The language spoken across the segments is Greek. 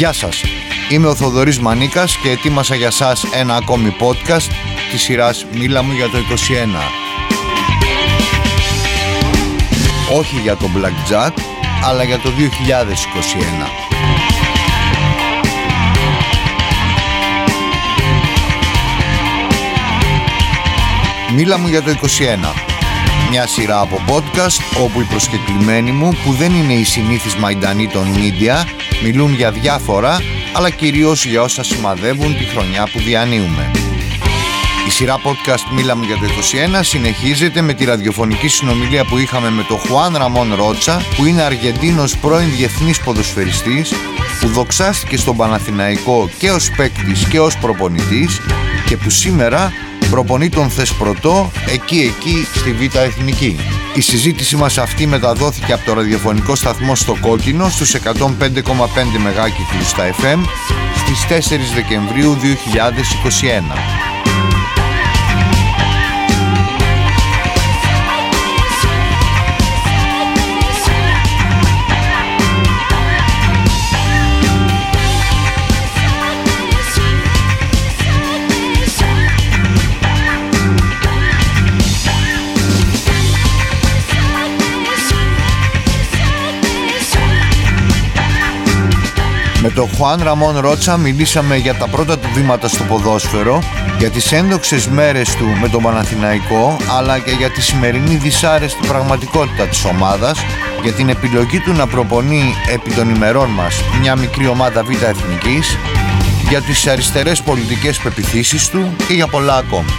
Γεια σας, είμαι ο Θοδωρής Μανίκας και ετοίμασα για σας ένα ακόμη podcast της σειράς «Μίλα μου για το 21». Όχι για το Blackjack, αλλά για το 2021. Μίλα μου για το 21. Μια σειρά από podcast όπου οι προσκεκλημένοι μου που δεν είναι οι συνήθεις μαϊντανοί των media μιλούν για διάφορα αλλά κυρίως για όσα σημαδεύουν τη χρονιά που διανύουμε. Η σειρά podcast Μίλα μου για το 21 συνεχίζεται με τη ραδιοφωνική συνομιλία που είχαμε με τον Χουάν Ραμόν Ρότσα που είναι Αργεντίνος πρώην διεθνής ποδοσφαιριστής που δοξάστηκε στον Παναθηναϊκό και ως παίκτης και ως προπονητής και που σήμερα προπονεί τον Θεσπρωτό εκεί εκεί στη Β' Εθνική. Η συζήτηση μας αυτή μεταδόθηκε από το ραδιοφωνικό σταθμό στο Κόκκινο στους 105,5 μεγάκυκλους στα FM στις 4 Δεκεμβρίου 2021. Με τον Χουάν Ραμόν Ρότσα μιλήσαμε για τα πρώτα του βήματα στο ποδόσφαιρο, για τις ένδοξες μέρες του με τον Παναθηναϊκό, αλλά και για τη σημερινή δυσάρεστη πραγματικότητα της ομάδας, για την επιλογή του να προπονεί επί των ημερών μας μια μικρή ομάδα β' εθνικής, για τις αριστερές πολιτικές πεπιθήσεις του και για πολλά ακόμη.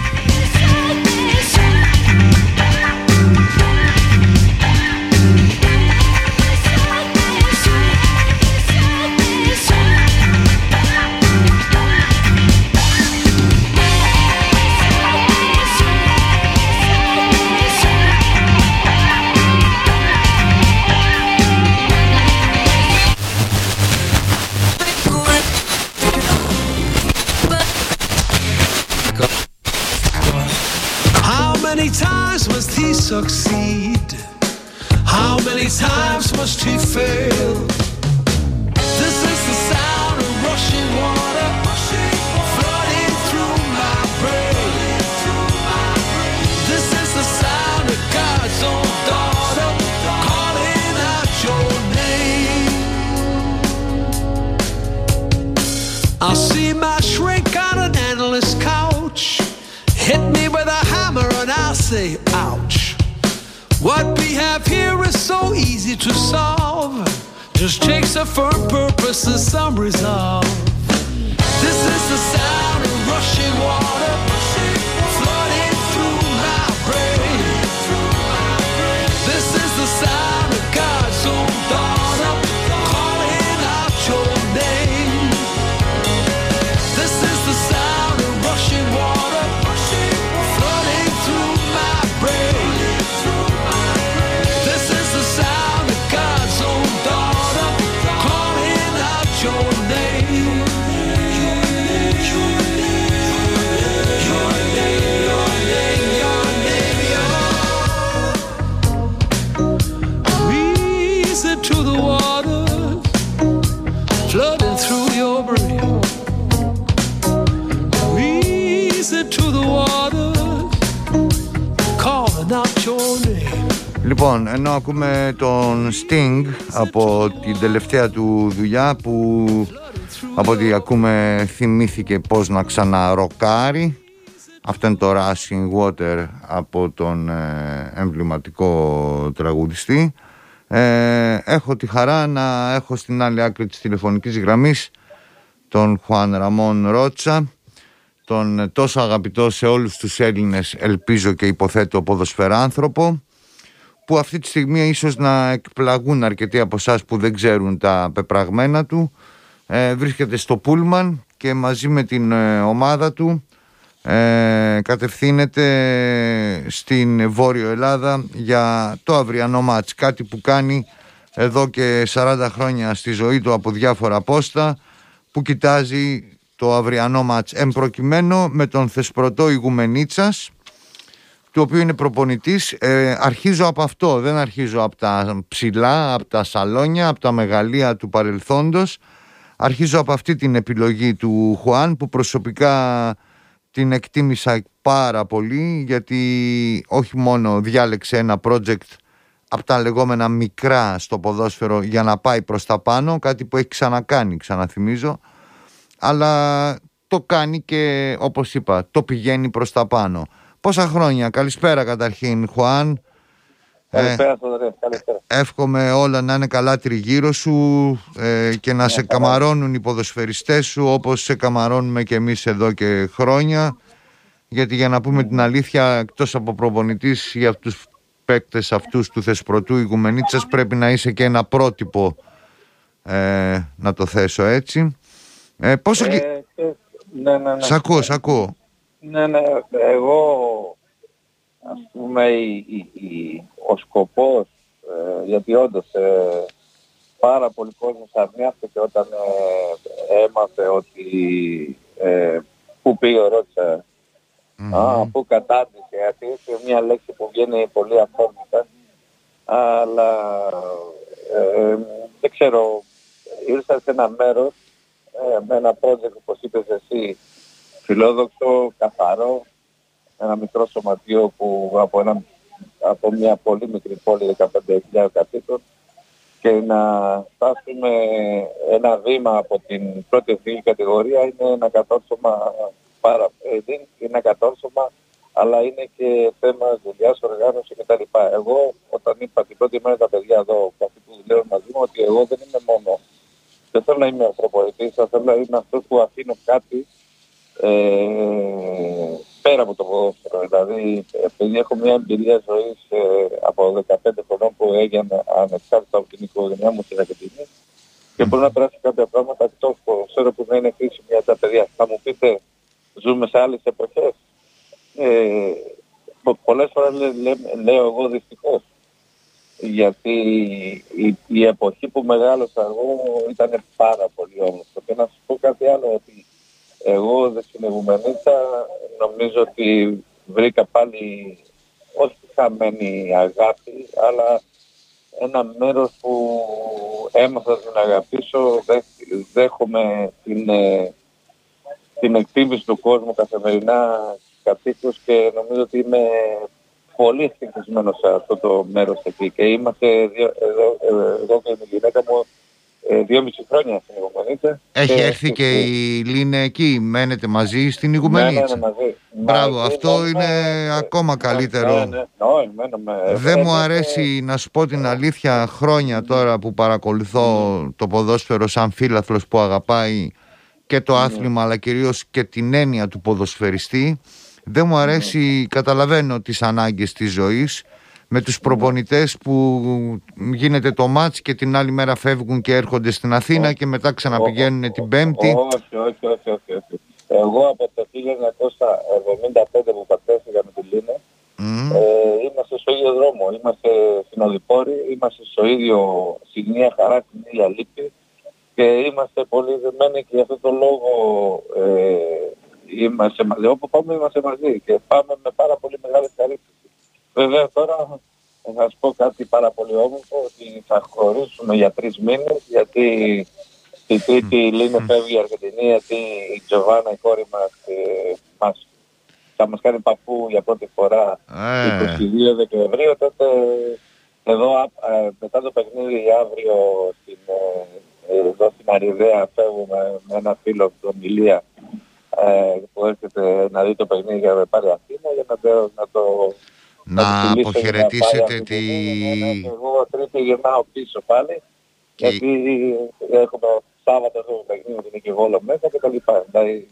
What we have here is so easy to solve. Just takes a firm purpose and some resolve. This is the sound Λοιπόν, ενώ ακούμε τον Sting από την τελευταία του δουλειά που από ό,τι ακούμε θυμήθηκε πώς να ξαναροκάρει. Αυτό είναι το Rushing Water από τον ε, εμβληματικό τραγουδιστή. Ε, έχω τη χαρά να έχω στην άλλη άκρη της τηλεφωνικής γραμμής τον Χουάν Ραμόν Ρότσα τον τόσο αγαπητό σε όλους τους Έλληνες ελπίζω και υποθέτω ποδοσφαιράνθρωπο που αυτή τη στιγμή ίσως να εκπλαγούν αρκετοί από εσάς που δεν ξέρουν τα πεπραγμένα του. Ε, βρίσκεται στο Πούλμαν και μαζί με την ε, ομάδα του ε, κατευθύνεται στην Βόρειο Ελλάδα για το αυριανό μάτς. Κάτι που κάνει εδώ και 40 χρόνια στη ζωή του από διάφορα πόστα που κοιτάζει το αυριανό μάτς. Εμπροκειμένο με τον Θεσπρωτό Ιγουμενίτσας του οποίου είναι προπονητής ε, αρχίζω από αυτό. Δεν αρχίζω από τα ψηλά από τα σαλόνια από τα μεγαλεία του παρελθόντος. Αρχίζω από αυτή την επιλογή του Χουάν που προσωπικά την εκτίμησα πάρα πολύ γιατί όχι μόνο διάλεξε ένα project από τα λεγόμενα μικρά στο ποδόσφαιρο για να πάει προς τα πάνω, κάτι που έχει ξανακάνει, ξαναθυμίζω, αλλά το κάνει και όπως είπα, το πηγαίνει προς τα πάνω. Πόσα χρόνια, καλησπέρα καταρχήν Χουάν. Καλησπέρα, ε, εύχομαι όλα να είναι καλά τριγύρω σου ε, και να σε καμαρώνουν οι ποδοσφαιριστές σου όπως σε καμαρώνουμε και εμείς εδώ και χρόνια γιατί για να πούμε την αλήθεια εκτός από προπονητής για τους παίκτες αυτούς του Θεσπρωτού Ηγουμενίτσας πρέπει να είσαι και ένα πρότυπο ε, να το θέσω έτσι. Ε, πόσο... Ε, ναι, ναι, ναι. Σ' ακούω, σ' ακούω. Ναι, ναι, εγώ ας πούμε η, ο σκοπός, ε, γιατί όντως ε, πάρα πολύ κόσμος αρνιάστηκε όταν ε, έμαθε ότι ε, που πήγε ρώτησα Mm-hmm. Α, που κατάντησε, γιατί είναι μια λέξη που βγαίνει πολύ αφόρμητα. Αλλά ε, δεν ξέρω, ήρθα σε ένα μέρος ε, με ένα project όπως είπες εσύ, φιλόδοξο, καθαρό, ένα μικρό σωματείο που από, ένα, από μια πολύ μικρή πόλη 15.000 κατοίκων και να φτάσουμε ένα βήμα από την πρώτη εθνική κατηγορία είναι ένα κατόρθωμα πάρα, ε, δεν είναι ένα κατόρθωμα, αλλά είναι και θέμα δουλειάς, οργάνωση κτλ. Εγώ όταν είπα την πρώτη μέρα τα παιδιά εδώ, αυτοί που δουλεύουν μαζί μου, ότι εγώ δεν είμαι μόνο. Δεν θέλω να είμαι προπονητής, θα θέλω να είμαι αυτός που αφήνω κάτι ε, πέρα από το ποδόσφαιρο. Δηλαδή, επειδή έχω μια εμπειρία ζωής ε, από 15 χρονών που έγινε ανεξάρτητα από την οικογένειά μου στην Ακαδημία και μπορεί να περάσει κάποια πράγματα εκτός ξέρω που δεν είναι χρήσιμη για τα παιδιά. Θα μου πείτε, ζούμε σε άλλες εποχές; Ε, πολλές φορές λέω εγώ δυστυχώς. Γιατί η, η, εποχή που μεγάλωσα εγώ ήταν πάρα πολύ όμορφη. Και να σας πω κάτι άλλο, ότι εγώ δεν συνεγουμενήσα, νομίζω ότι βρήκα πάλι όχι χαμένη αγάπη, αλλά ένα μέρος που έμαθα να αγαπήσω, δέχομαι την, ε, την εκτίμηση του κόσμου καθημερινά κατοίκους και νομίζω ότι είμαι πολύ ευτυχισμένος σε αυτό το μέρος εκεί και είμαστε δύο, εδώ, εδώ και η γυναίκα μου ε, δύο μισή χρόνια στην Ιγουμενίτσα. Έχει και έρθει και η Λίνε εκεί, μένετε μαζί στην Ιγουμενίτσα. Ναι, ναι, μαζί. Μπράβο, αυτό είναι ακόμα καλύτερο. Ναι, ναι, ναι, Δεν μου αρέσει να σου πω την αλήθεια χρόνια τώρα που παρακολουθώ το ποδόσφαιρο σαν φίλαθλος που αγαπάει και το άθλημα αλλά κυρίως και την έννοια του ποδοσφαιριστή δεν μου αρέσει, καταλαβαίνω τις ανάγκες της ζωής με τους προπονητές που γίνεται το μάτς και την άλλη μέρα φεύγουν και έρχονται στην Αθήνα και μετά ξαναπηγαίνουν την Πέμπτη. Όχι, όχι, όχι, όχι. Εγώ από το 1975 που πατέθηκα με τη Λίνα mm. ε, είμαστε στο ίδιο δρόμο, είμαστε συνοδοιπόροι, είμαστε στο ίδιο σημεία χαρά, στην ίδια λύπη και είμαστε πολύ δεμένοι και για αυτό το λόγο ε, είμαστε μαζί. Όπου πάμε είμαστε μαζί και πάμε με πάρα πολύ μεγάλη χαρίστηση. Βέβαια τώρα θα σας πω κάτι πάρα πολύ όμορφο ότι θα χωρίσουμε για τρεις μήνες γιατί η τρίτη η Λίνε φεύγει η Αργεντινή γιατί η Τζοβάνα η κόρη μας, ε, μας θα μας κάνει παππού για πρώτη φορά 22 ε. Δεκεμβρίου τότε εδώ ε, μετά το παιχνίδι αύριο στην, εδώ στην Αριδαία φεύγουμε με ένα φίλο από τον Ηλία ε, που έρχεται να δει το παιχνίδι για να πάρει Αθήνα για να, να το να αποχαιρετήσετε τη... Ναι, ναι, εγώ τρίτη γυρνάω πίσω πάλι και... γιατί έχουμε Σάββατο εδώ το παιχνίδι με την Οικηγόλο μέσα και τα λοιπά.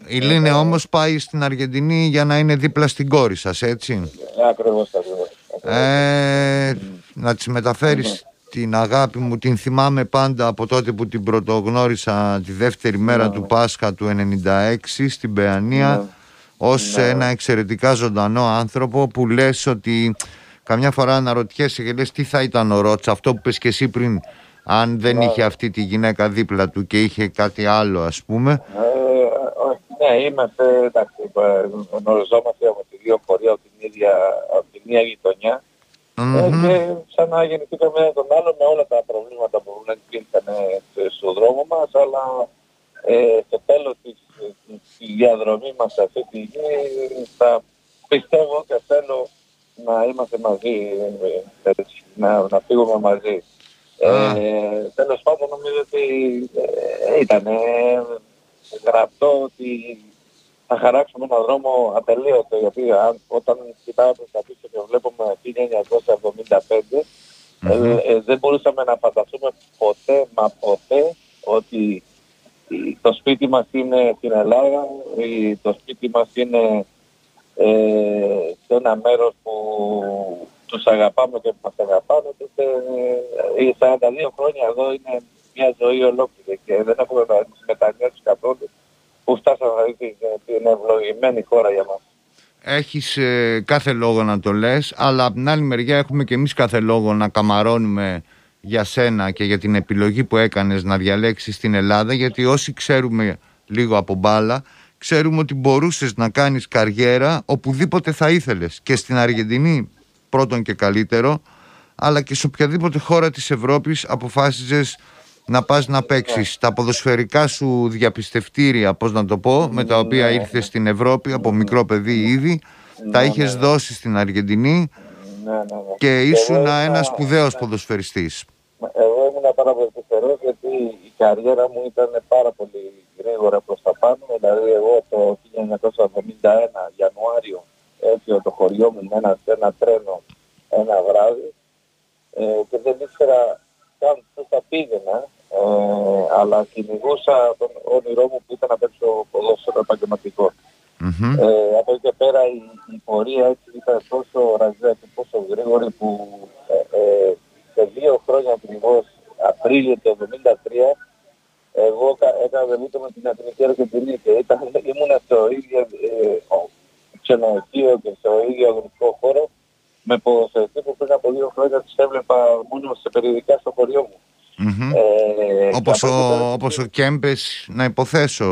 Η Λίνε όμως πάει στην Αργεντινή για να είναι δίπλα στην κόρη σας, έτσι; Ε, ακριβώς, ακριβώς. Ε, να τις μεταφέρεις την αγάπη μου την θυμάμαι πάντα από τότε που την πρωτογνώρισα τη δεύτερη μέρα ναι. του Πάσχα του 96 στην Παιανία ναι. ως ναι. ένα εξαιρετικά ζωντανό άνθρωπο που λες ότι καμιά φορά αναρωτιέσαι και λες τι θα ήταν ο Ρότς αυτό που πες και εσύ πριν αν δεν είχε αυτή τη γυναίκα δίπλα του και είχε κάτι άλλο ας πούμε ε, ναι είμαστε εντάξει γνωριζόμαστε από τη δύο πορεία από την ίδια από την ίδια γειτονιά Mm-hmm. και ξανά γεννηθήκαμε ένα τον άλλο με όλα τα προβλήματα που δεν υπήρχαν στο δρόμο μας, αλλά ε, στο τέλος της, της διαδρομή μας σε αυτή τη γη θα πιστεύω και θέλω να είμαστε μαζί, ε, να, να φύγουμε μαζί. Ε, τέλος πάντων νομίζω ότι ε, ήταν γραπτό ότι θα χαράξουμε έναν δρόμο ατελείωτο γιατί αν, όταν κοιτάμε προς τα πίσω και βλέπουμε 1975 ε, ε, δεν μπορούσαμε να φανταστούμε ποτέ μα ποτέ ότι το σπίτι μας είναι στην Ελλάδα, το σπίτι μας είναι ε, σε ένα μέρος που τους αγαπάμε και μας αγαπάμε, τότε ε, οι 42 χρόνια εδώ είναι μια ζωή ολόκληρη και δεν έχουμε μετανιώσεις καθόλου που φτάσαμε αυτή την ευλογημένη χώρα για μας. Έχεις ε, κάθε λόγο να το λες, αλλά από την άλλη μεριά έχουμε και εμείς κάθε λόγο να καμαρώνουμε για σένα και για την επιλογή που έκανες να διαλέξεις την Ελλάδα, γιατί όσοι ξέρουμε λίγο από μπάλα, ξέρουμε ότι μπορούσες να κάνεις καριέρα οπουδήποτε θα ήθελες και στην Αργεντινή πρώτον και καλύτερο αλλά και σε οποιαδήποτε χώρα της Ευρώπης αποφάσιζες να πας να παίξεις τα ποδοσφαιρικά σου διαπιστευτήρια πώς να το πω με τα οποία ναι. ήρθες στην Ευρώπη από μικρό παιδί ήδη τα ναι, είχες ναι. δώσει στην Αργεντινή και ήσουν ένας σπουδαίος ποδοσφαιριστής. Εγώ ήμουν πάρα πολύ γιατί η καριέρα μου ήταν πάρα πολύ γρήγορα προς τα πάνω. Δηλαδή εγώ το 1971 Ιανουάριο έφυγε το χωριό μου με ένα, ένα τρένο ένα βράδυ ε, και δεν ήξερα καν πού θα πήγαινα ε, αλλά κυνηγούσα τον όνειρό μου που ήταν να παίξω ποδόσφαιρο επαγγελματικό. Mm-hmm. Ε, από εκεί και πέρα η, η πορεία έτσι ήταν τόσο ραζέα και τόσο γρήγορη που ε, ε, σε δύο χρόνια ακριβώς Απρίλιο του 1973 εγώ έκανα δεμίτο με την Εθνική Αργεντινή και ήταν, ήμουν στο ίδιο ε, ξενοδοχείο και στο ίδιο αγωνιστικό χώρο με ποδοσφαιριστή που πριν από δύο χρόνια τις έβλεπα μόνο σε περιοδικά στο χωριό μου. Mm-hmm. Ε, όπως, ο, όπως ο Κέμπες να υποθέσω.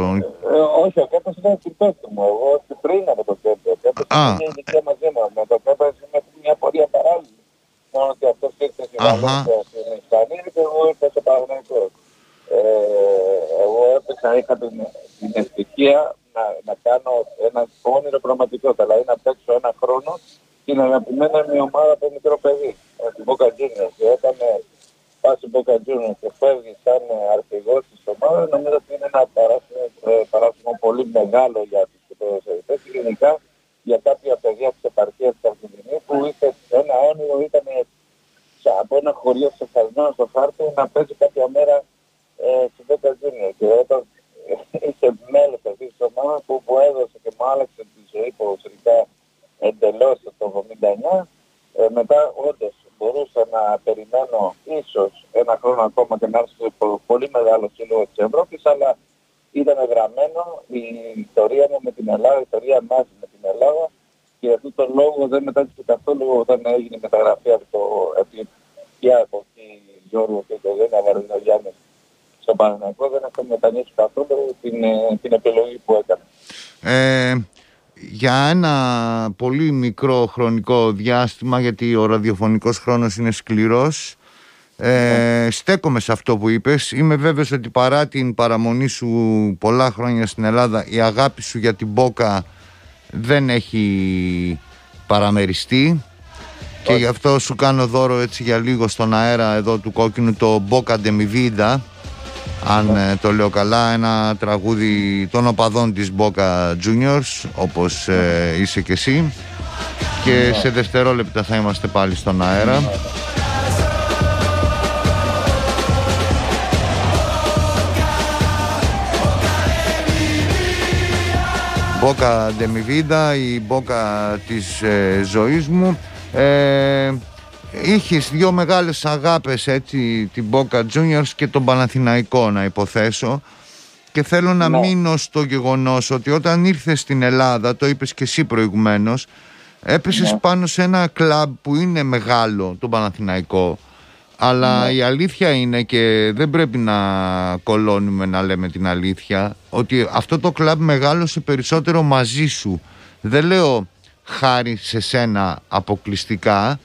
Ε, όχι, ο Κέμπες ήταν στην πέμπτη μου. Εγώ πριν από το Κέμπες. Ο Κέμπες ah. είναι ειδικία μαζί μου. Με το Κέμπες είμαι μια πορεία παράλληλη. Μόνο ότι αυτός ήρθε στην Βαλένθια στην Ισπανία και εγώ ήρθα στο Παναγενικό. Ε, εγώ έπαιξα, είχα την, την ευτυχία να, να κάνω ένα όνειρο πραγματικό, δηλαδή να παίξω ένα χρόνο την αγαπημένη μου ομάδα από μικρό παιδί, την Boca Juniors. Και όταν πας στην Boca Juniors και φεύγεις σαν αρχηγός της ομάδας, νομίζω ότι είναι ένα παράσημο, ε, παράσημο πολύ μεγάλο για τους ποδοσφαιριστές και γενικά για κάποια παιδιά της επαρχίας της Αργεντινής που είχε ένα όνειρο, ήταν από ένα χωριό ξεχασμένο στο χάρτη να παίζει κάποια μέρα ε, στην Boca Juniors. Και όταν είχε μέλος αυτής της ομάδας που, που έδωσε και μου άλλαξε τη ζωή ποδοσφαιρικά εντελώς το 1989. Ε, μετά όντως μπορούσα να περιμένω ίσως ένα χρόνο ακόμα και να έρθει στο πολύ μεγάλο σύλλογο της Ευρώπης, αλλά ήταν γραμμένο η ιστορία μου με την Ελλάδα, η ιστορία μας με την Ελλάδα και αυτόν τον λόγο δεν μετάτησε καθόλου όταν έγινε η μεταγραφή από το επί από εκεί Γιώργο και το Δένα Βαρδινογιάννη στο Παναγενικό δεν έχω μετανοήσει καθόλου την, ε, την επιλογή που έκανε. Ε, για ένα πολύ μικρό χρονικό διάστημα γιατί ο ραδιοφωνικός χρόνος είναι σκληρός ε, στέκομαι σε αυτό που είπες. Είμαι βέβαιος ότι παρά την παραμονή σου πολλά χρόνια στην Ελλάδα η αγάπη σου για την Μπόκα δεν έχει παραμεριστεί. Και γι' αυτό σου κάνω δώρο έτσι για λίγο στον αέρα εδώ του κόκκινου το Boca de mi αν ε, το λέω καλά, ένα τραγούδι των οπαδών της Boca Juniors, όπως ε, είσαι και εσύ. Και σε δευτερόλεπτα θα είμαστε πάλι στον αέρα. Μπόκα Ντεμιβίντα, η μπόκα της ε, ζωής μου. Ε, είχες δύο μεγάλες αγάπες έτσι την Boca Juniors και τον Παναθηναϊκό να υποθέσω και θέλω να ναι. μείνω στο γεγονός ότι όταν ήρθες στην Ελλάδα το είπες και εσύ προηγουμένως έπεσες ναι. πάνω σε ένα κλαμπ που είναι μεγάλο τον Παναθηναϊκό αλλά ναι. η αλήθεια είναι και δεν πρέπει να κολώνουμε να λέμε την αλήθεια ότι αυτό το κλαμπ μεγάλωσε περισσότερο μαζί σου. Δεν λέω χάρη σε σένα αποκλειστικά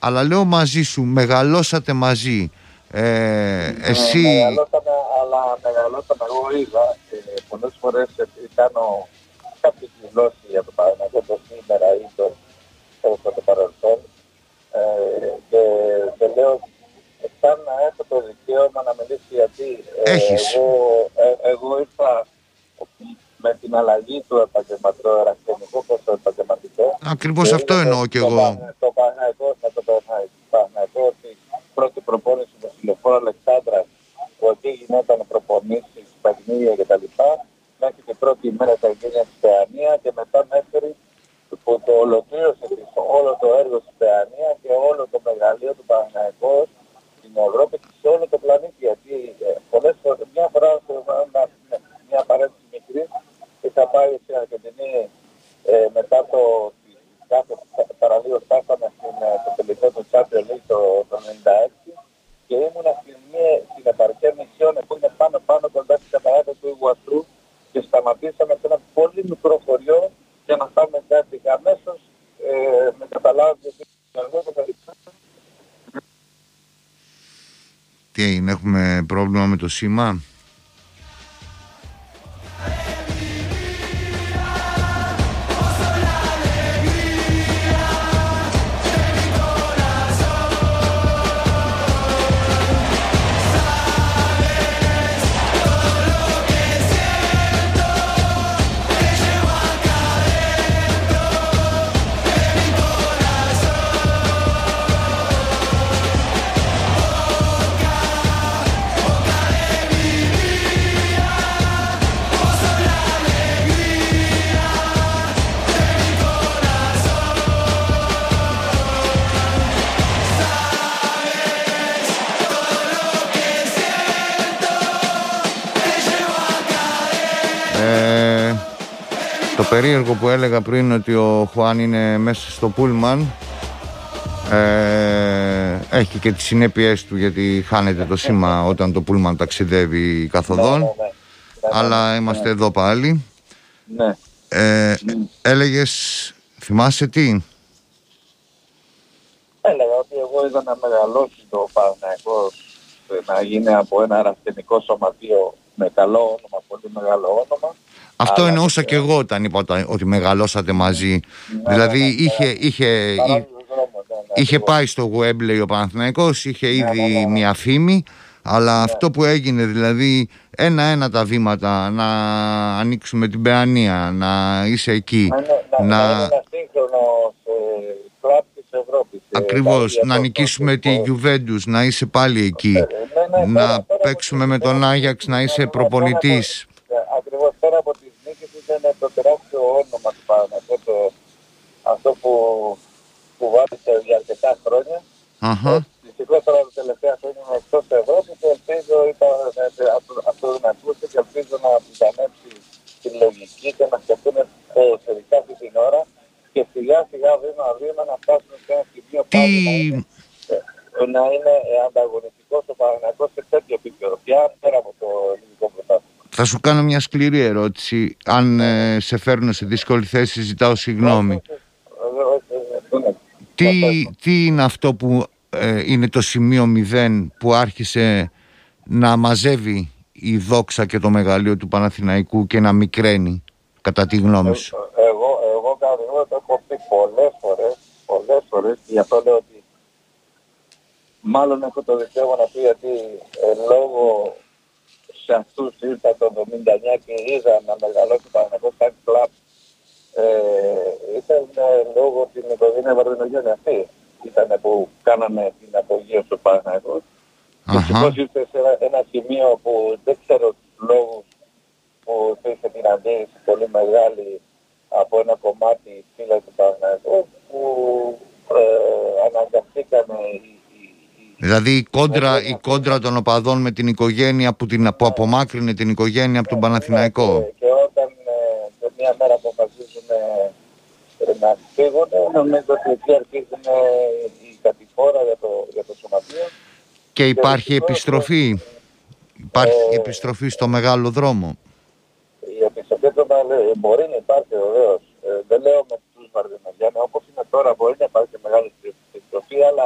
αλλά λέω μαζί σου, μεγαλώσατε μαζί. Ε, εσύ... Μεγαλώσαμε, αλλά μεγαλώσαμε. Εγώ είδα και πολλές φορές κάνω κάποιες δηλώσεις για το Παναγιώτο το σήμερα ή το, το, το παρελθόν. Ε, και, και λέω σαν να έχω το δικαίωμα να μιλήσει γιατί ε, εγώ, ε, εγώ ήρθα με την αλλαγή του επαγγελματικού ερασιτεχνικού προς το επαγγελματικό. Ακριβώς αυτό εννοώ και εγώ. Το Παναγιώτο, θα το Παναγιώτο, ότι πρώτη προπόνηση με τηλεφόρο Αλεξάνδρα που εκεί γινόταν προπονήσεις, παιχνίδια κτλ. Μέχρι και πρώτη μέρα τα εγγένεια της Παιανία και μετά μέχρι που το ολοκλήρωσε όλο το έργο της Παιανία και όλο το μεγαλείο του Παναγιακού στην Ευρώπη και σε όλο το πλανήτη. Γιατί ε, πολλές φορές, μια φορά, μια παρένθεση μικρή, είχα πάει στην Αργεντινή ε, μετά το κάθε παραλίγο φτάσαμε στην, ε, το τελικό του Champions League το, το 96 και ήμουν στην, στην επαρχία Μισιών που είναι πάνω πάνω κοντά στην καταράκια του Ιγουαστρού και σταματήσαμε σε ένα πολύ μικρό χωριό για να φτάμε κάτι και αμέσως ε, με καταλάβει ότι Τι έγινε, έχουμε πρόβλημα με το σήμα; Περίεργο που έλεγα πριν ότι ο Χουάν είναι μέσα στο Πούλμαν ε, έχει και τις συνέπειές του γιατί χάνεται το σήμα όταν το Πούλμαν ταξιδεύει καθοδόν. Ναι, ναι, ναι. αλλά είμαστε εδώ πάλι. Ναι. ε, έλεγες θυμάσαι τι; Έλεγα ότι εγώ είδα να μεγαλώσει το Παναγικός να γίνει από ένα αραστενικό σωματείο με καλό όνομα, πολύ μεγάλο όνομα αυτό Αλλά εννοούσα και εγώ όταν είπα ότι μεγαλώσατε μαζί. Ναι, δηλαδή ναι, ναι, είχε, είχε, είχε πάει στο Γουέμπλεϊ ο Παναθηναϊκός, είχε ήδη μια φήμη, αλλά αυτό που έγινε δηλαδή ένα-ένα τα βήματα να ανοίξουμε την Παιανία, να είσαι εκεί. Να, να, να... ένα σύγχρονο κλαμπ της Ευρώπης. Ακριβώς, να νικήσουμε τη Juventus, να είσαι πάλι εκεί. να παίξουμε με τον Άγιαξ, να είσαι προπονητής. Ακριβώς πέρα από τις νίκες ήταν το τεράστιο όνομα του Παναγιώτου, αυτό που, που βάζησε για αρκετά χρόνια. Uh-huh. Δυστυχώς τώρα τα τελευταία χρόνια είναι εκτός Ευρώπης και ελπίζω, είπα, αυτό να ακούσει και ελπίζω να πιθανέψει τη λογική και να σκεφτούν ποδοσφαιρικά αυτή την ώρα και σιγά σιγά βήμα βήμα να φτάσουμε σε ένα σημείο Τι... να είναι ανταγωνιστικός ο Παναγιώτος σε τέτοιο επίπεδο πια πέρα από το ελληνικό πρωτάθλημα. Θα σου κάνω μια σκληρή ερώτηση. Αν ε, σε φέρνω σε δύσκολη θέση, ζητάω συγγνώμη. Τι, τι είναι αυτό που ε, είναι το σημείο μηδέν που άρχισε να μαζεύει η δόξα και το μεγαλείο του Παναθηναϊκού και να μικραίνει, κατά τη γνώμη σου; Εγώ, εγώ, εγώ το έχω πει πολλές φορές, πολλές φορές και γι' αυτό λέω ότι μάλλον έχω το δικαίωμα να πει γιατί ε, λόγω σε αυτούς ήρθα το 79 και είδα να μεγαλώσει Παναγός σαν κλαμπ. Ε, ήταν λόγω την οικογένεια Βαρδινογέννη αυτή. Ήταν που κάναμε την απογείωση του Παναγός. Δυστυχώς ήρθε σε ένα, ένα, σημείο που δεν ξέρω τους λόγους που υπήρχε την αντίρρηση πολύ μεγάλη από ένα κομμάτι φύλλα του Παναγός που ε, αναγκαστήκανε οι Δηλαδή η κόντρα, η κόντρα των οπαδών με την οικογένεια που, την, που απομάκρυνε την οικογένεια από τον Παναθηναϊκό. Και, και όταν ε, μια μέρα αποφασίζουν ε, να φύγουν, νομίζω ότι εκεί αρχίζουν η κατηφόρα για το, για το σωματείο. Και υπάρχει επιστροφή. Υπάρχει ε, επιστροφή στο μεγάλο δρόμο. Η επιστροφή του μπορεί να υπάρχει βεβαίως. Ε, δεν λέω με τους Βαρδινογιάννη. Όπως είναι τώρα μπορεί να υπάρχει μεγάλη επιστροφή, αλλά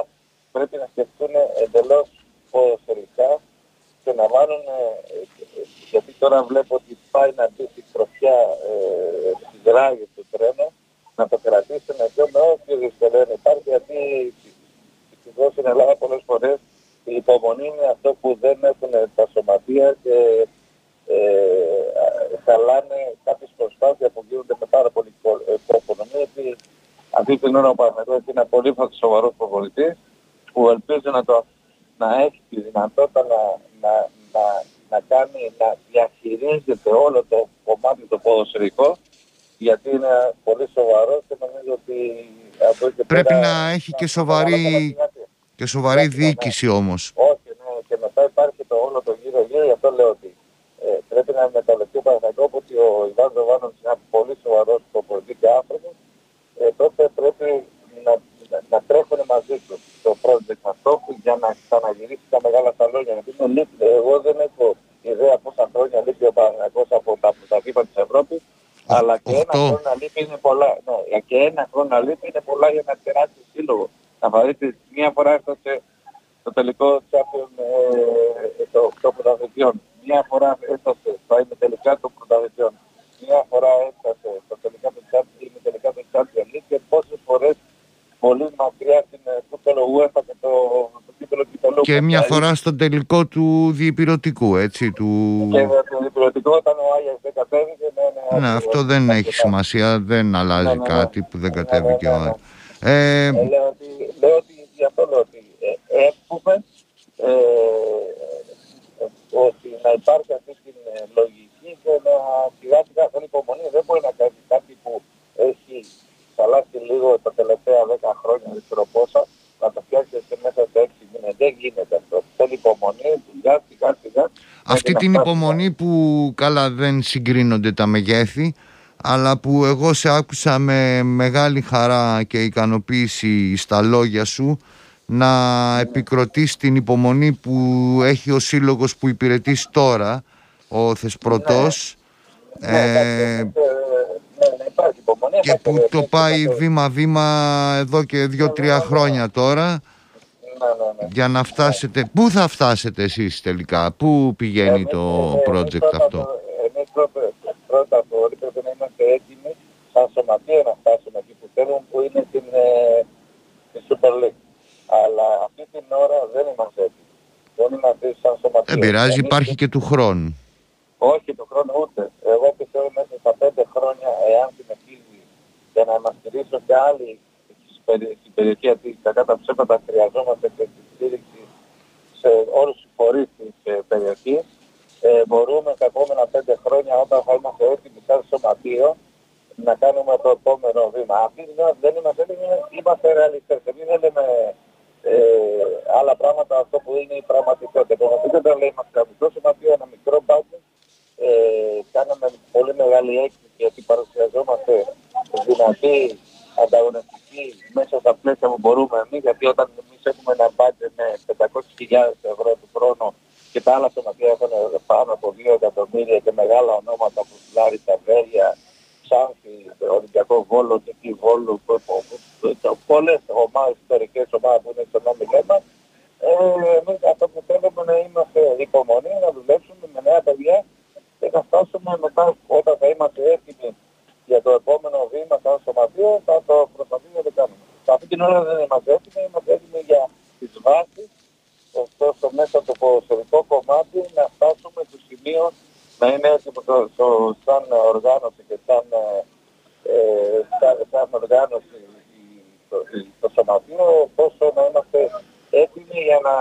πρέπει να σκεφτούν εντελώς ποδοσφαιρικά και να βάλουν, γιατί τώρα βλέπω ότι πάει να μπει στην τροφιά ε, στις ράγες του τρένου, να το κρατήσουν εδώ με όποιο δυσκολία υπάρχει, γιατί δυστυχώς στην Ελλάδα πολλές φορές η υπομονή είναι αυτό που δεν έχουν τα σωματεία και ε, χαλάνε κάποιες προσπάθειες που γίνονται με πάρα πολύ προπονομία, γιατί αυτή την ώρα ο Παναγιώτης είναι πολύ σοβαρός προπονητής, που ελπίζω να, το, να έχει τη δυνατότητα να, να, να, να κάνει, να διαχειρίζεται όλο το κομμάτι το ποδοσφαιρικό γιατί είναι πολύ σοβαρό και νομίζω ότι από εκεί Πρέπει πέρα, να έχει και σοβαρή, και σοβαρή διοίκηση ναι. όμως. Όχι, ναι, και μετά υπάρχει το όλο το γύρω-γύρω, γι' αυτό λέω ότι ε, πρέπει να μεταλλευτεί ο Παναγιώτης ότι ο Ιβάν Ζοβάνος είναι ένας πολύ σοβαρός προπολιτή και άνθρωπος, ε, τότε πρέπει να, να, να τρέχουν μαζί τους το project αυτό για να ξαναγυρίσει τα μεγάλα σαλόνια. Γιατί εγώ δεν έχω ιδέα πόσα χρόνια λείπει ο Παναγιώτης από τα πρωταθλήματα της Ευρώπης αλλά και ένα χρόνο λείπει είναι πολλά. Ναι, και ένα χρόνο λείπει είναι πολλά για ένα τεράστιο σύλλογος. Να φαρείτε μία φορά έφτασε το τελικό τσάπιον ε, το, το πρωταθλητιών. Μία φορά έφτασε το είναι τελικά των πρωταθλητιών. Μία φορά έφτασε το τελικά του τσάπιον είναι τελικά του τσάπιον. Και πόσες φορές πολύ μακριά στην κούτελο UEFA και το, το τίτλο κυπελού. Και μια φορά στο τελικό του διεπηρωτικού, έτσι. Του... Και το διεπηρωτικό όταν ο Άγιας δεν κατέβηκε. Ναι, ναι, αυτό δεν έχει σημασία, δεν αλλάζει ναι, ναι, ναι. κάτι που δεν κατέβηκε ο Άγιας. Ε, ε, λέω ότι, λέω ότι γι' αυτό λέω ότι ε, εύχομαι ε, ότι να υπάρχει αυτή την λογική και να σιγά σιγά θέλει υπομονή. Δεν μπορεί να κάνει κάτι που έχει χαλάσει λίγο τα τελευταία 10 χρόνια, δεν ξέρω πόσα, να το φτιάξει και μέσα σε 6 μήνες. Δεν γίνεται αυτό. Θέλει υπομονή, σιγά σιγά σιγά. Αυτή την υπομονή που καλά δεν συγκρίνονται τα μεγέθη, αλλά που εγώ σε άκουσα με μεγάλη χαρά και ικανοποίηση στα λόγια σου να επικροτείς την υπομονή που έχει ο σύλλογος που υπηρετείς τώρα, ο Θεσπρωτός, ναι. ε, ναι, και που το πάει βήμα-βήμα εδώ και δύο-τρία χρόνια τώρα για να φτάσετε. Πού θα φτάσετε εσείς τελικά, πού πηγαίνει το project αυτό; Εμείς πρώτα απ' όλα πρέπει να είμαστε έτοιμοι σαν σωματείο να φτάσουμε εκεί που θέλουμε που είναι στην, ε, Super League. Αλλά αυτή την ώρα δεν είμαστε έτοιμοι. Δεν είμαστε σαν σωματείο. Δεν πειράζει, υπάρχει και του χρόνου. Όχι του χρόνου ούτε. Εγώ πιστεύω μέσα στα πέντε χρόνια, εάν συνεχίζει και να μας στηρίσουν και άλλοι στην περιοχή, γιατί κατά τα ψέματα χρειαζόμαστε και τη στήριξη σε όλους τους φορείς της ε, περιοχής, ε, μπορούμε τα επόμενα πέντε χρόνια όταν θα είμαστε έτοιμοι σαν σωματείο να κάνουμε το επόμενο βήμα. Αυτή τη δεν είμαστε έτοιμοι, είμαστε ρεαλιστές. Εμείς δεν λέμε ε, άλλα πράγματα αυτό που είναι η πραγματικότητα. Το πραγματικότητα λέει είμαστε ένα μικρό σωματείο, ένα μικρό μπάγκο. Ε, κάναμε πολύ μεγάλη έκκληση γιατί παρουσιαζόμαστε δυνατή ανταγωνιστική μέσα στα πλαίσια που μπορούμε εμείς, γιατί όταν εμείς έχουμε ένα μπάτζε με 500.000 ευρώ του χρόνου και τα άλλα σωματεία έχουν πάνω από 2 εκατομμύρια και μεγάλα ονόματα που Λάρι, Ταβέρια, Ξάνθη, Ολυμπιακό Βόλο, Νική Βόλου, πολλές ομάδες, ιστορικές ομάδες που είναι στον όμιλό μας. Ε, εμείς αυτό που θέλουμε να είμαστε υπομονή, να δουλέψουμε με νέα παιδιά και να φτάσουμε μετά όταν θα είμαστε έτοιμοι για το επόμενο βήμα σαν σωματείο, θα το προσπαθήσουμε να το κάνουμε. Αυτή την ώρα δεν είμαστε έτοιμοι, είμαστε έτοιμοι για τις βάσεις ωστόσο μέσα από το ποδοσφαιρικό κομμάτι να φτάσουμε στο σημείο να είναι έτοιμο το, το, σαν οργάνωση και σαν, ε, σαν, σαν οργάνωση το, το σωματείο, όσο να είμαστε έτοιμοι για, να,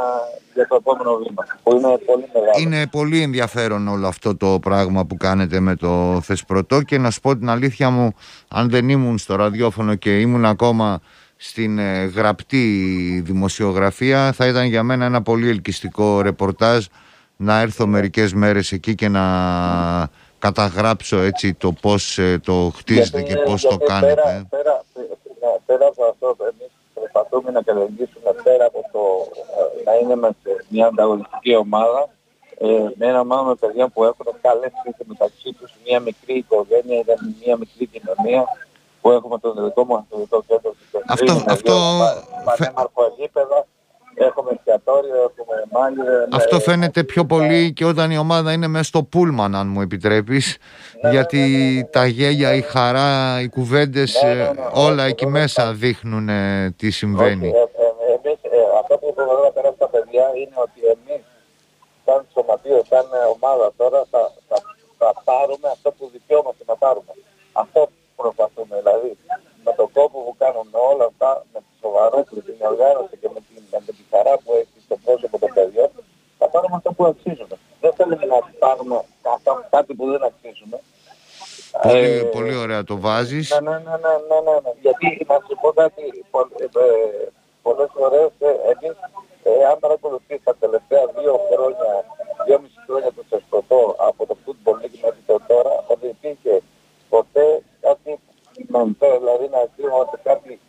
για το επόμενο βήμα, που είναι πολύ μεγάλο. Είναι πολύ ενδιαφέρον όλο αυτό το πράγμα που κάνετε με το Θεσπρωτό και να σου πω την αλήθεια μου, αν δεν ήμουν στο ραδιόφωνο και ήμουν ακόμα στην ε, γραπτή δημοσιογραφία θα ήταν για μένα ένα πολύ ελκυστικό ρεπορτάζ να έρθω μερικές μέρες εκεί και να καταγράψω έτσι το πώς ε, το χτίζετε και πώς το κάνετε. Πέρα, πέρα, πέρα από αυτό εμείς προσπαθούμε να καλλιεργήσουμε πέρα από το ε, να είναι μια ανταγωνιστική ομάδα με ένα ομάδα με παιδιά που έχουν καλές σχέσεις μεταξύ τους, μια μικρή οικογένεια, μια μικρή κοινωνία που έχουμε το δικό μας το κέντρο αυτό, αυτό... Πανέμαρχο γήπεδο Έχουμε εστιατόριο, έχουμε μάλι. Αυτό φαίνεται πιο πολύ και όταν η ομάδα είναι μέσα στο πούλμαν, αν μου επιτρέπεις. Ναι, ναι, γιατί ναι, τα γέλια, η χαρά, οι κουβέντες, ε, όλα εκεί μέσα δείχνουν ε, τι συμβαίνει. Όχι, ε, εμείς, αυτό που θέλω να περάσει στα παιδιά είναι ότι εμείς σαν σωματείο, σαν ομάδα τώρα θα, θα, θα πάρουμε αυτό που δικαιόμαστε να πάρουμε. Αυτό προσπαθούμε. Δηλαδή με τον κόπο που κάνουν όλα αυτά, με τη σοβαρότητα, την οργάνωση και με την, με τη χαρά που έχει στο πρόσωπο των παιδιών, θα πάρουμε αυτό που αξίζουμε. Δεν θέλουμε να πάρουμε κάτι που δεν αξίζουμε. Πολύ, ε, πολύ ωραία το βάζεις. Ναι, ναι, ναι, ναι, ναι, ναι, ναι. Γιατί να σου πω κάτι, πο, ε, πολλές φορές ε, εμείς, ε, αν παρακολουθείς τα τελευταία δύο χρόνια, δύο μισή χρόνια που σας από το Football League μέχρι το τώρα, ότι υπήρχε ποτέ κάτι μοντό, δηλαδή να κρίνουμε ότι κάτι,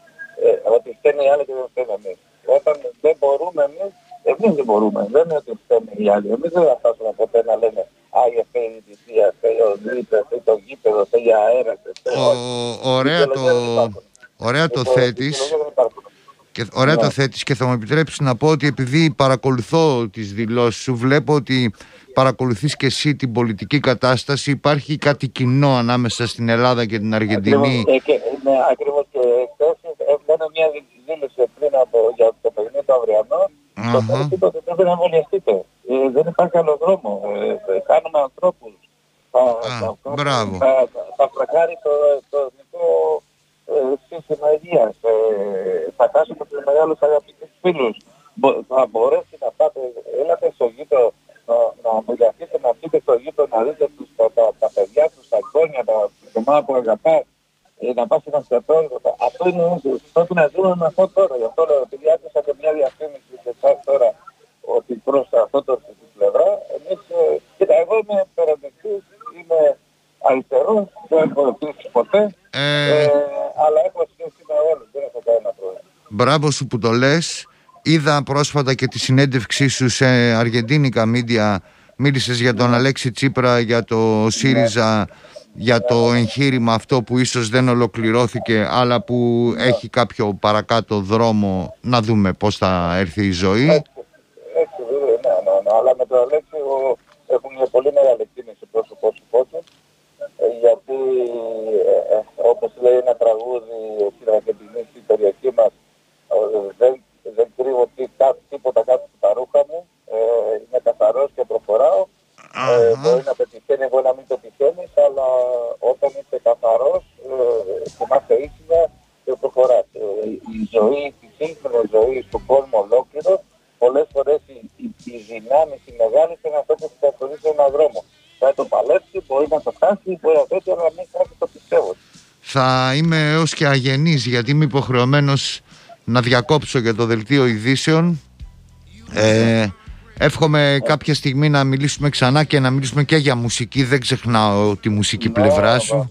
ε, ότι φταίνει οι άλλοι και δεν φταίνει εμείς. Όταν δεν μπορούμε εμείς, εμείς δεν μπορούμε. Δεν είναι ότι φταίνει οι άλλοι. Εμείς δεν θα φτάσουμε ποτέ να λέμε Α, η φταίει η θυσία, φταίει ο Λίπερ, φταίει το γήπεδο, φταίει η αέρα. Ωραία το, ωραία το θέτεις. Και ωραία το θέτεις και θα μου επιτρέψεις να πω ότι επειδή παρακολουθώ τις δηλώσεις σου βλέπω ότι παρακολουθείς και εσύ την πολιτική κατάσταση. Υπάρχει κάτι κοινό ανάμεσα στην Ελλάδα και την Αργεντινή; Ακριβώς, ε, και, ναι, ακριβώς. Και χθες έκανε μια δήλωση πριν από για το παιχνίδι του αυριανό το οποίο είπε ότι πρέπει να εμβολιαστείτε ε, δεν υπάρχει άλλο δρόμο ε, κάνουμε ανθρώπους θα, μπράβο. θα, θα, φρακάρει το, το εθνικό ε, σύστημα υγείας ε, θα χάσουμε τους μεγάλους αγαπητούς φίλους θα μπορέσει να πάτε, έλατε στο γείτο να, να μεγαθείτε, να πείτε στο γείτο, να δείτε τους, τα, τα, τα, παιδιά τους, τα εγγόνια, τα άτομα που αγαπάς, ε, να πας σε ένα εστιατόριο. Αυτό είναι ίσως. Πρέπει να ζούμε με αυτό τώρα. Γι' αυτό λέω, επειδή άκουσα και μια διαφήμιση σε εσάς τώρα ότι προς αυτό το στην πλευρά, εμείς, ε, κοίτα, εγώ είμαι περαντιστής, είμαι αριστερός, δεν έχω ρωτήσει ποτέ, ε... Ε, αλλά έχω σχέση με όλους, δεν έχω κανένα πρόβλημα. Μπράβο σου που το λες. Είδα πρόσφατα και τη συνέντευξή σου σε αργεντίνικα μίντια. Μίλησες για τον Αλέξη Τσίπρα, για το ΣΥΡΙΖΑ, για το εγχείρημα αυτό που ίσως δεν ολοκληρώθηκε αλλά που έχει κάποιο παρακάτω δρόμο να δούμε πώς θα έρθει η ζωή. Έτσι, έτσι ναι, ναι, ναι, αλλά με τον Αλέξη έχουμε μια πολύ μεγάλη κίνηση πρόσωπό σου πόσο γιατί ε, ε, όπως λέει ένα τραγούδι στην Αργεντινής στην περιοχή μας δεν δεν κρύβω τι, τίποτα κάτω από τα ρούχα μου. Ε, είμαι καθαρός και προχωράω. Ε, μπορεί να πετυχαίνει, μπορεί να μην πετυχαίνεις, αλλά όταν είσαι καθαρός ε, θυμάσαι ήσυχα και προχωράς. Ε, η ζωή, η σύγχρονη ζωή στον κόσμο ολόκληρο, πολλές φορές οι, οι, οι δυνάμεις, οι μεγάλες είναι αυτό που θα σε έναν δρόμο. Θα το παλέψει, μπορεί να το χάσει, μπορεί να τέτοιο, αλλά μην χάσει το πιστεύω. Θα είμαι έως και αγενής γιατί είμαι υποχρεωμένος να διακόψω για το δελτίο ειδήσεων. Ε, εύχομαι κάποια στιγμή να μιλήσουμε ξανά και να μιλήσουμε και για μουσική. Δεν ξεχνάω τη μουσική πλευρά σου.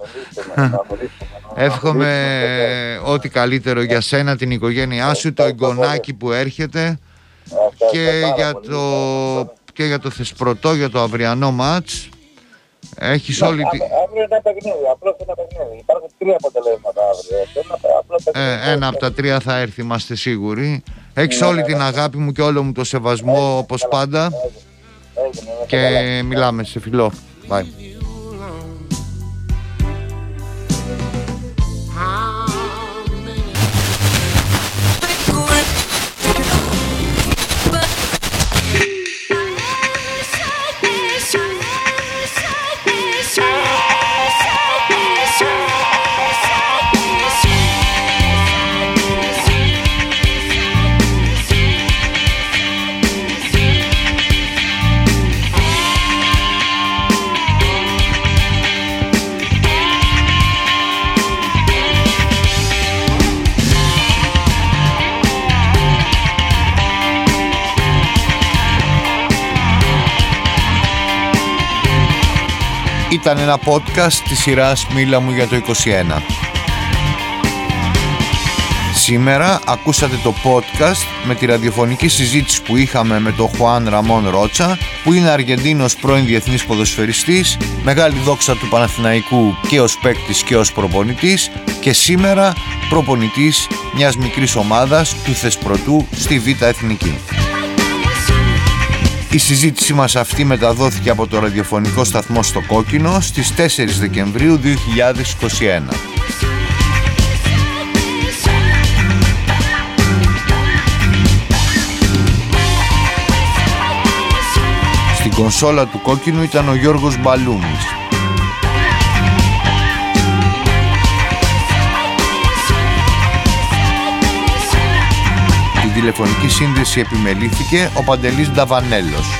Εύχομαι ό,τι καλύτερο για σένα, την οικογένειά σου, το εγγονάκι που έρχεται και για το, και για το Θεσπρωτό, για το αυριανό μάτς. Έχεις όλη τη... Αύριο ένα παιχνίδι, απλώς ένα παιχνίδι. Υπάρχουν τρία αποτελέσματα αύριο. Ε, ένα από τα τρία θα έρθει, είμαστε σίγουροι. Έχεις ναι, όλη ναι, την ναι. αγάπη μου και όλο μου το σεβασμό όπως πάντα. Και μιλάμε σε φιλό. Bye. Ήταν ένα podcast της σειράς «Μίλα μου για το 21». Σήμερα ακούσατε το podcast με τη ραδιοφωνική συζήτηση που είχαμε με τον Χουάν Ραμόν Ρότσα που είναι Αργεντίνος πρώην διεθνής ποδοσφαιριστής, μεγάλη δόξα του Παναθηναϊκού και ως παίκτης και ως προπονητής και σήμερα προπονητής μιας μικρής ομάδας του Θεσπρωτού στη Β' Εθνική. Η συζήτησή μας αυτή μεταδόθηκε από το ραδιοφωνικό σταθμό στο Κόκκινο στις 4 Δεκεμβρίου 2021. Στην κονσόλα του Κόκκινου ήταν ο Γιώργος Μπαλούνης. Τηλεφωνική σύνδεση επιμελήθηκε ο Παντελής Νταβανέλος.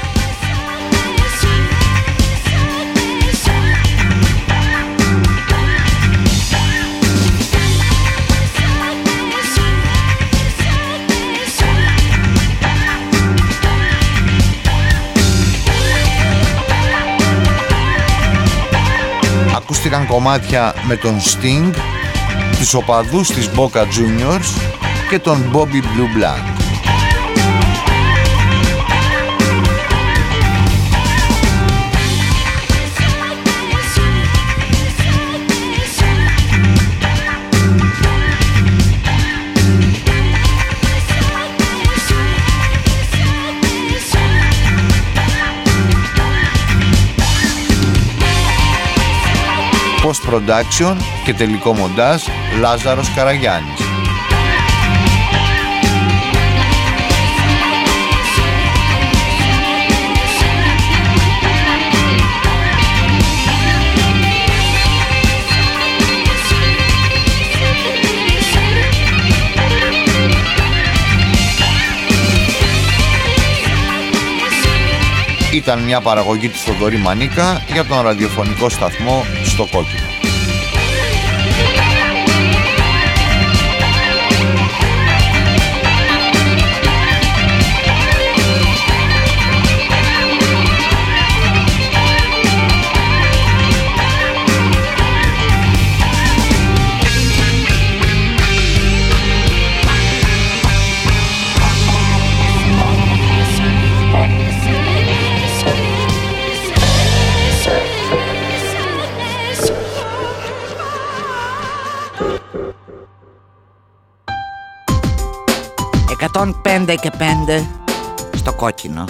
ακούστηκαν κομμάτια με τον Sting, τους οπαδούς της Boca Juniors και τον Bobby Blue Black. post-production και τελικό μοντάζ Λάζαρος Καραγιάννης. Ήταν μια παραγωγή του Θοδωρή Μανίκα για τον ραδιοφωνικό σταθμό στο Κόκκινο. Πέντε και πέντε στο κόκκινο.